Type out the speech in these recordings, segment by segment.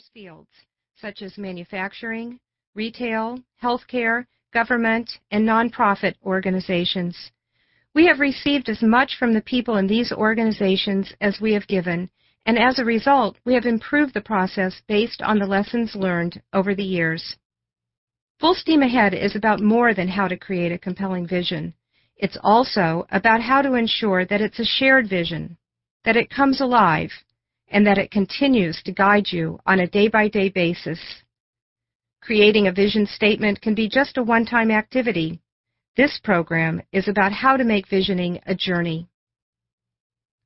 diverse fields such as manufacturing, retail, healthcare, government, and nonprofit organizations. We have received as much from the people in these organizations as we have given, and as a result, we have improved the process based on the lessons learned over the years. Full Steam Ahead is about more than how to create a compelling vision. It's also about how to ensure that it's a shared vision, that it comes alive, and that it continues to guide you on a day by day basis. Creating a vision statement can be just a one time activity. This program is about how to make visioning a journey.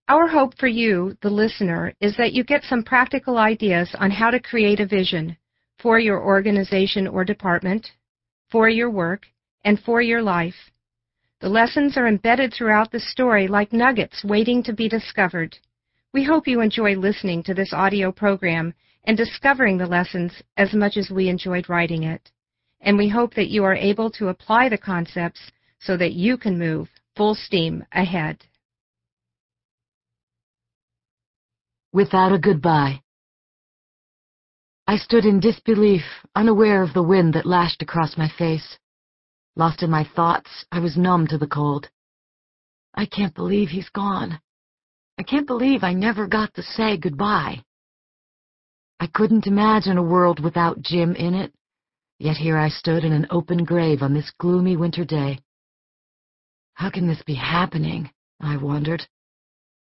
Our hope for you, the listener, is that you get some practical ideas on how to create a vision for your organization or department, for your work, and for your life. The lessons are embedded throughout the story like nuggets waiting to be discovered. We hope you enjoy listening to this audio program and discovering the lessons as much as we enjoyed writing it. And we hope that you are able to apply the concepts so that you can move full steam ahead. Without a goodbye. I stood in disbelief, unaware of the wind that lashed across my face. Lost in my thoughts, I was numb to the cold. I can't believe he's gone. I can't believe I never got to say goodbye. I couldn't imagine a world without Jim in it, yet here I stood in an open grave on this gloomy winter day. How can this be happening? I wondered.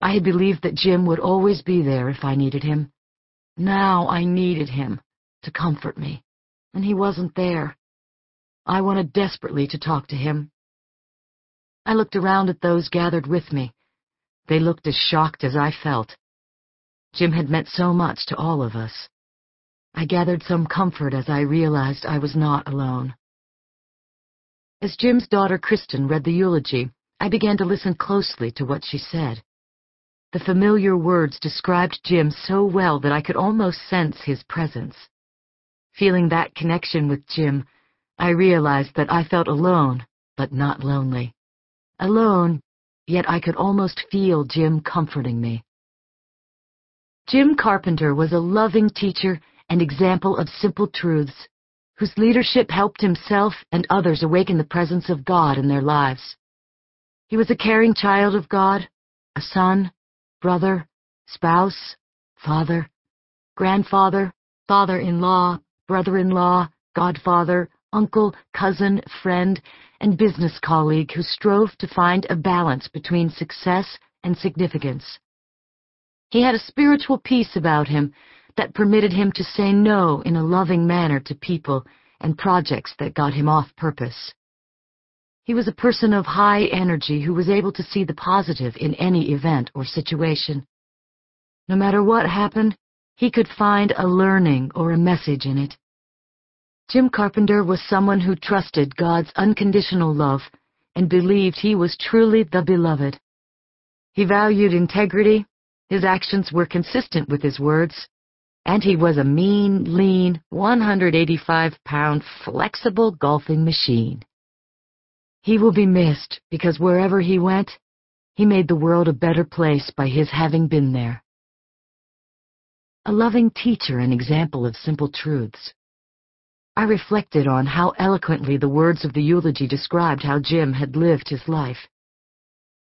I had believed that Jim would always be there if I needed him. Now I needed him to comfort me, and he wasn't there. I wanted desperately to talk to him. I looked around at those gathered with me. They looked as shocked as I felt. Jim had meant so much to all of us. I gathered some comfort as I realized I was not alone. As Jim's daughter Kristen read the eulogy, I began to listen closely to what she said. The familiar words described Jim so well that I could almost sense his presence. Feeling that connection with Jim, I realized that I felt alone, but not lonely. Alone, yet I could almost feel Jim comforting me. Jim Carpenter was a loving teacher and example of simple truths, whose leadership helped himself and others awaken the presence of God in their lives. He was a caring child of God, a son, brother, spouse, father, grandfather, father-in-law, brother-in-law, godfather, uncle, cousin, friend, and business colleague who strove to find a balance between success and significance. He had a spiritual peace about him that permitted him to say no in a loving manner to people and projects that got him off purpose. He was a person of high energy who was able to see the positive in any event or situation. No matter what happened, he could find a learning or a message in it. Jim Carpenter was someone who trusted God's unconditional love and believed he was truly the beloved. He valued integrity, his actions were consistent with his words, and he was a mean, lean, 185-pound, flexible golfing machine. He will be missed because wherever he went, he made the world a better place by his having been there. A loving teacher and example of simple truths. I reflected on how eloquently the words of the eulogy described how Jim had lived his life.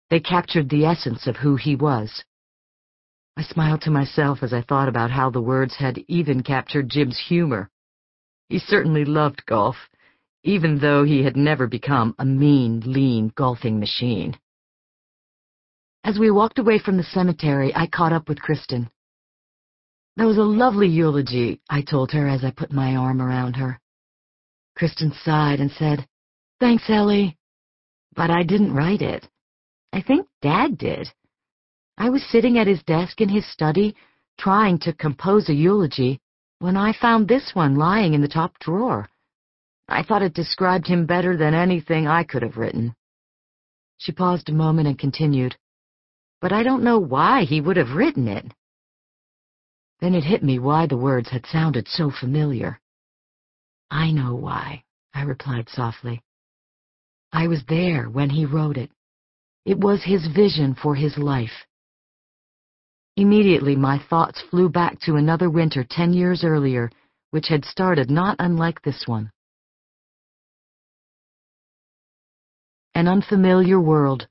They captured the essence of who he was. I smiled to myself as I thought about how the words had even captured Jim's humor. He certainly loved golf, even though he had never become a mean, lean golfing machine. As we walked away from the cemetery, I caught up with Kristen. That was a lovely eulogy, I told her as I put my arm around her. Kristen sighed and said, Thanks, Ellie. But I didn't write it. I think Dad did. I was sitting at his desk in his study, trying to compose a eulogy, when I found this one lying in the top drawer. I thought it described him better than anything I could have written. She paused a moment and continued, But I don't know why he would have written it. Then it hit me why the words had sounded so familiar. I know why, I replied softly. I was there when he wrote it. It was his vision for his life. Immediately, my thoughts flew back to another winter ten years earlier, which had started not unlike this one. An unfamiliar world.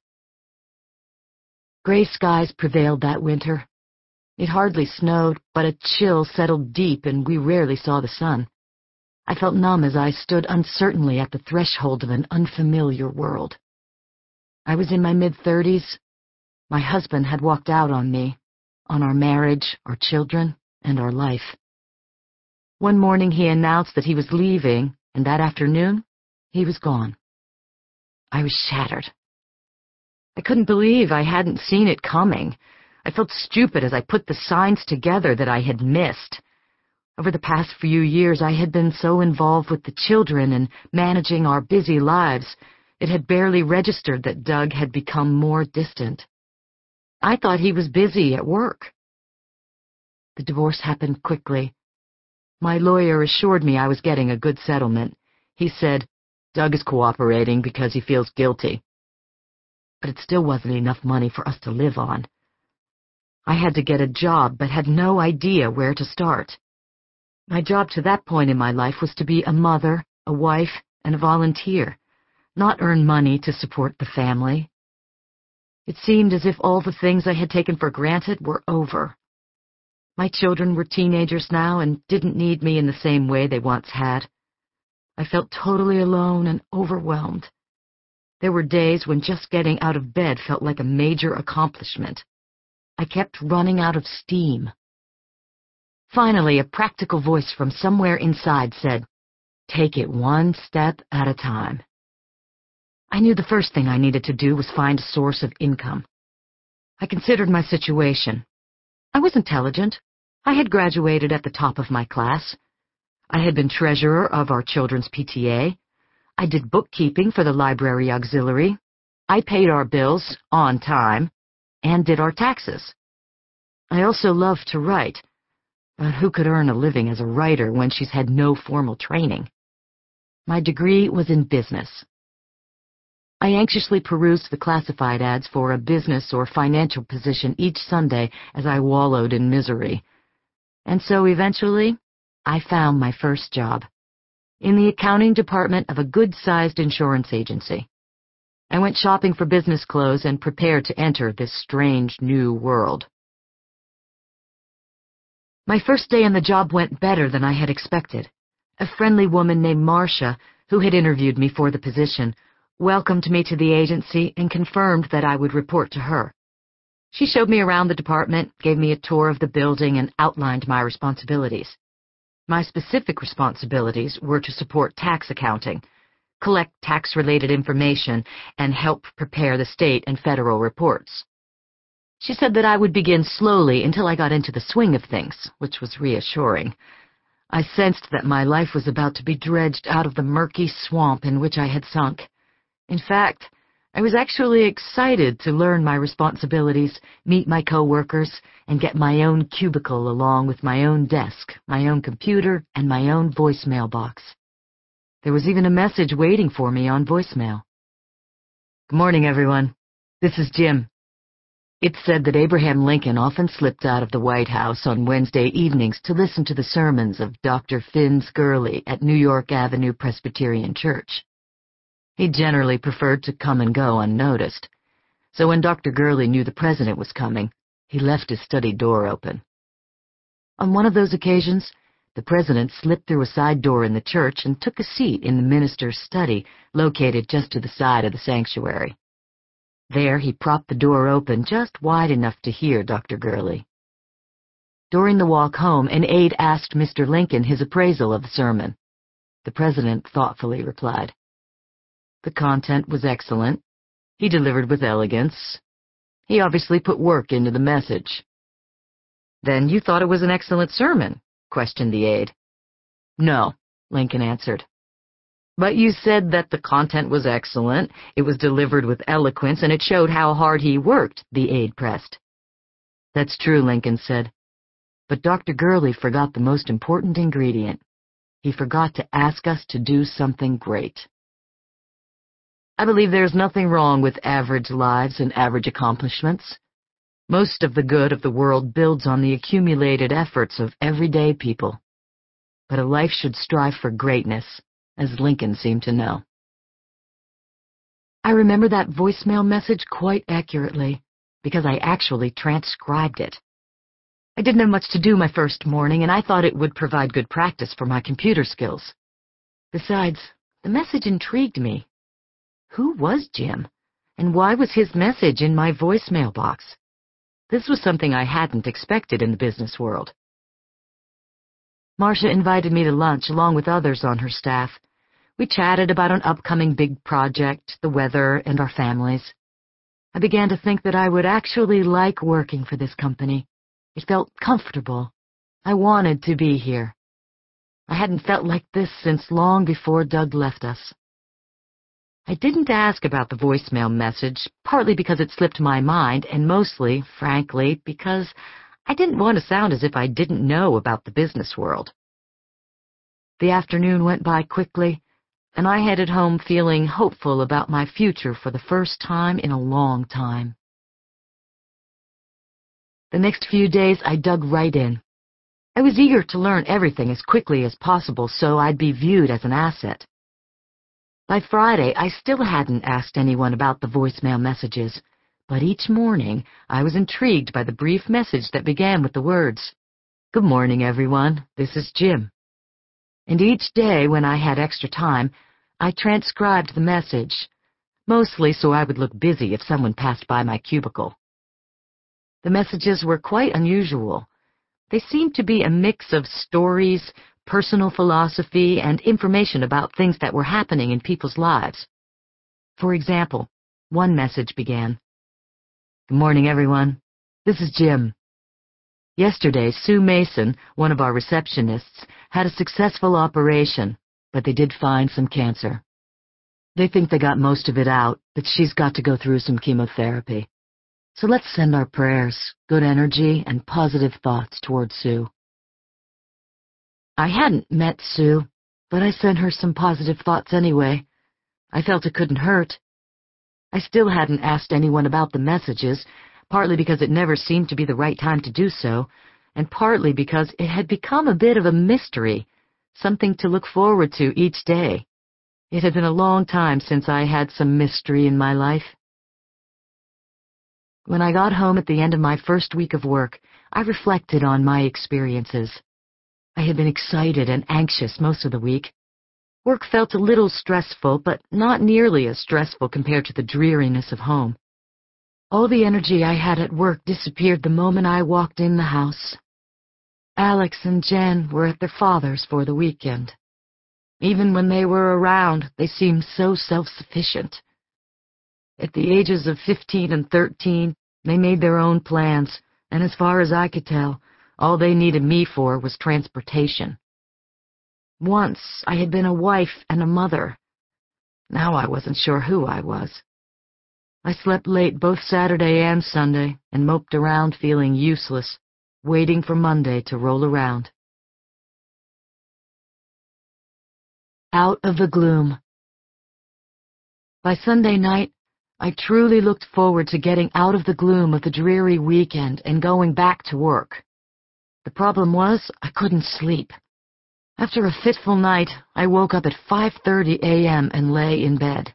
Gray skies prevailed that winter. It hardly snowed, but a chill settled deep and we rarely saw the sun. I felt numb as I stood uncertainly at the threshold of an unfamiliar world. I was in my mid-thirties. My husband had walked out on me, on our marriage, our children, and our life. One morning he announced that he was leaving, and that afternoon, he was gone. I was shattered. I couldn't believe I hadn't seen it coming. I felt stupid as I put the signs together that I had missed. Over the past few years, I had been so involved with the children and managing our busy lives, it had barely registered that Doug had become more distant. I thought he was busy at work. The divorce happened quickly. My lawyer assured me I was getting a good settlement. He said, Doug is cooperating because he feels guilty. But it still wasn't enough money for us to live on. I had to get a job, but had no idea where to start. My job to that point in my life was to be a mother, a wife, and a volunteer, not earn money to support the family. It seemed as if all the things I had taken for granted were over. My children were teenagers now and didn't need me in the same way they once had. I felt totally alone and overwhelmed. There were days when just getting out of bed felt like a major accomplishment. I kept running out of steam. Finally, a practical voice from somewhere inside said, Take it one step at a time. I knew the first thing I needed to do was find a source of income. I considered my situation. I was intelligent. I had graduated at the top of my class. I had been treasurer of our children's PTA. I did bookkeeping for the library auxiliary. I paid our bills on time and did our taxes. I also loved to write, but who could earn a living as a writer when she's had no formal training? My degree was in business. I anxiously perused the classified ads for a business or financial position each Sunday as I wallowed in misery. And so eventually, I found my first job in the accounting department of a good-sized insurance agency. I went shopping for business clothes and prepared to enter this strange new world. My first day on the job went better than I had expected. A friendly woman named Marcia, who had interviewed me for the position, welcomed me to the agency and confirmed that I would report to her. She showed me around the department, gave me a tour of the building, and outlined my responsibilities. My specific responsibilities were to support tax accounting, collect tax-related information, and help prepare the state and federal reports. She said that I would begin slowly until I got into the swing of things, which was reassuring. I sensed that my life was about to be dredged out of the murky swamp in which I had sunk. In fact, I was actually excited to learn my responsibilities, meet my coworkers, and get my own cubicle along with my own desk, my own computer, and my own voicemail box. There was even a message waiting for me on voicemail. Good morning, everyone. This is Jim. It said that Abraham Lincoln often slipped out of the White House on Wednesday evenings to listen to the sermons of Dr. Phineas Gurley at New York Avenue Presbyterian Church. He generally preferred to come and go unnoticed. So when Dr. Gurley knew the president was coming, he left his study door open. On one of those occasions, the president slipped through a side door in the church and took a seat in the minister's study, located just to the side of the sanctuary. There he propped the door open just wide enough to hear Dr. Gurley. During the walk home, an aide asked Mr. Lincoln his appraisal of the sermon. The president thoughtfully replied, the content was excellent. He delivered with elegance. He obviously put work into the message. Then you thought it was an excellent sermon? questioned the aide. No, Lincoln answered. But you said that the content was excellent, it was delivered with eloquence, and it showed how hard he worked, the aide pressed. That's true, Lincoln said. But Dr. Gurley forgot the most important ingredient. He forgot to ask us to do something great. I believe there's nothing wrong with average lives and average accomplishments. Most of the good of the world builds on the accumulated efforts of everyday people. But a life should strive for greatness, as Lincoln seemed to know. I remember that voicemail message quite accurately, because I actually transcribed it. I didn't have much to do my first morning, and I thought it would provide good practice for my computer skills. Besides, the message intrigued me. Who was Jim? And why was his message in my voicemail box? This was something I hadn't expected in the business world. Marcia invited me to lunch along with others on her staff. We chatted about an upcoming big project, the weather, and our families. I began to think that I would actually like working for this company. It felt comfortable. I wanted to be here. I hadn't felt like this since long before Doug left us. I didn't ask about the voicemail message, partly because it slipped my mind, and mostly, frankly, because I didn't want to sound as if I didn't know about the business world. The afternoon went by quickly, and I headed home feeling hopeful about my future for the first time in a long time. The next few days I dug right in. I was eager to learn everything as quickly as possible so I'd be viewed as an asset. By Friday, I still hadn't asked anyone about the voicemail messages, but each morning I was intrigued by the brief message that began with the words, Good morning, everyone. This is Jim. And each day when I had extra time, I transcribed the message, mostly so I would look busy if someone passed by my cubicle. The messages were quite unusual. They seemed to be a mix of stories, personal philosophy, and information about things that were happening in people's lives. For example, one message began, Good morning, everyone. This is Jim. Yesterday, Sue Mason, one of our receptionists, had a successful operation, but they did find some cancer. They think they got most of it out, but she's got to go through some chemotherapy. So let's send our prayers, good energy, and positive thoughts toward Sue. I hadn't met Sue, but I sent her some positive thoughts anyway. I felt it couldn't hurt. I still hadn't asked anyone about the messages, partly because it never seemed to be the right time to do so, and partly because it had become a bit of a mystery, something to look forward to each day. It had been a long time since I had some mystery in my life. When I got home at the end of my first week of work, I reflected on my experiences. I had been excited and anxious most of the week. Work felt a little stressful, but not nearly as stressful compared to the dreariness of home. All the energy I had at work disappeared the moment I walked in the house. Alex and Jen were at their father's for the weekend. Even when they were around, they seemed so self-sufficient. At the ages of 15 and 13, they made their own plans, and as far as I could tell, all they needed me for was transportation. Once I had been a wife and a mother. Now I wasn't sure who I was. I slept late both Saturday and Sunday and moped around feeling useless, waiting for Monday to roll around. Out of the gloom. By Sunday night, I truly looked forward to getting out of the gloom of the dreary weekend and going back to work. The problem was, I couldn't sleep. After a fitful night, I woke up at 5.30 a.m. and lay in bed.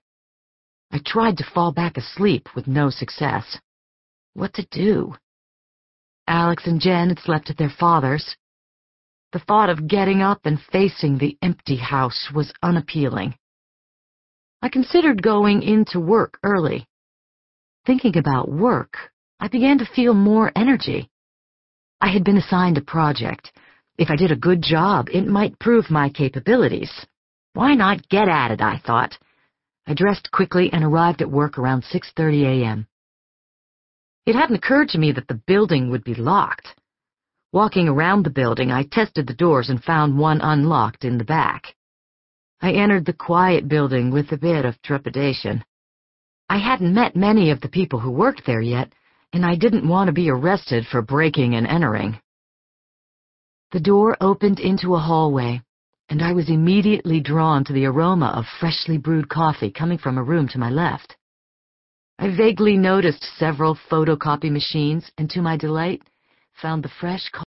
I tried to fall back asleep with no success. What to do? Alex and Jen had slept at their father's. The thought of getting up and facing the empty house was unappealing. I considered going into work early. Thinking about work, I began to feel more energy. I had been assigned a project. If I did a good job, it might prove my capabilities. Why not get at it, I thought. I dressed quickly and arrived at work around 6.30 a.m. It hadn't occurred to me that the building would be locked. Walking around the building, I tested the doors and found one unlocked in the back. I entered the quiet building with a bit of trepidation. I hadn't met many of the people who worked there yet, and I didn't want to be arrested for breaking and entering. The door opened into a hallway, and I was immediately drawn to the aroma of freshly brewed coffee coming from a room to my left. I vaguely noticed several photocopy machines and, to my delight, found the fresh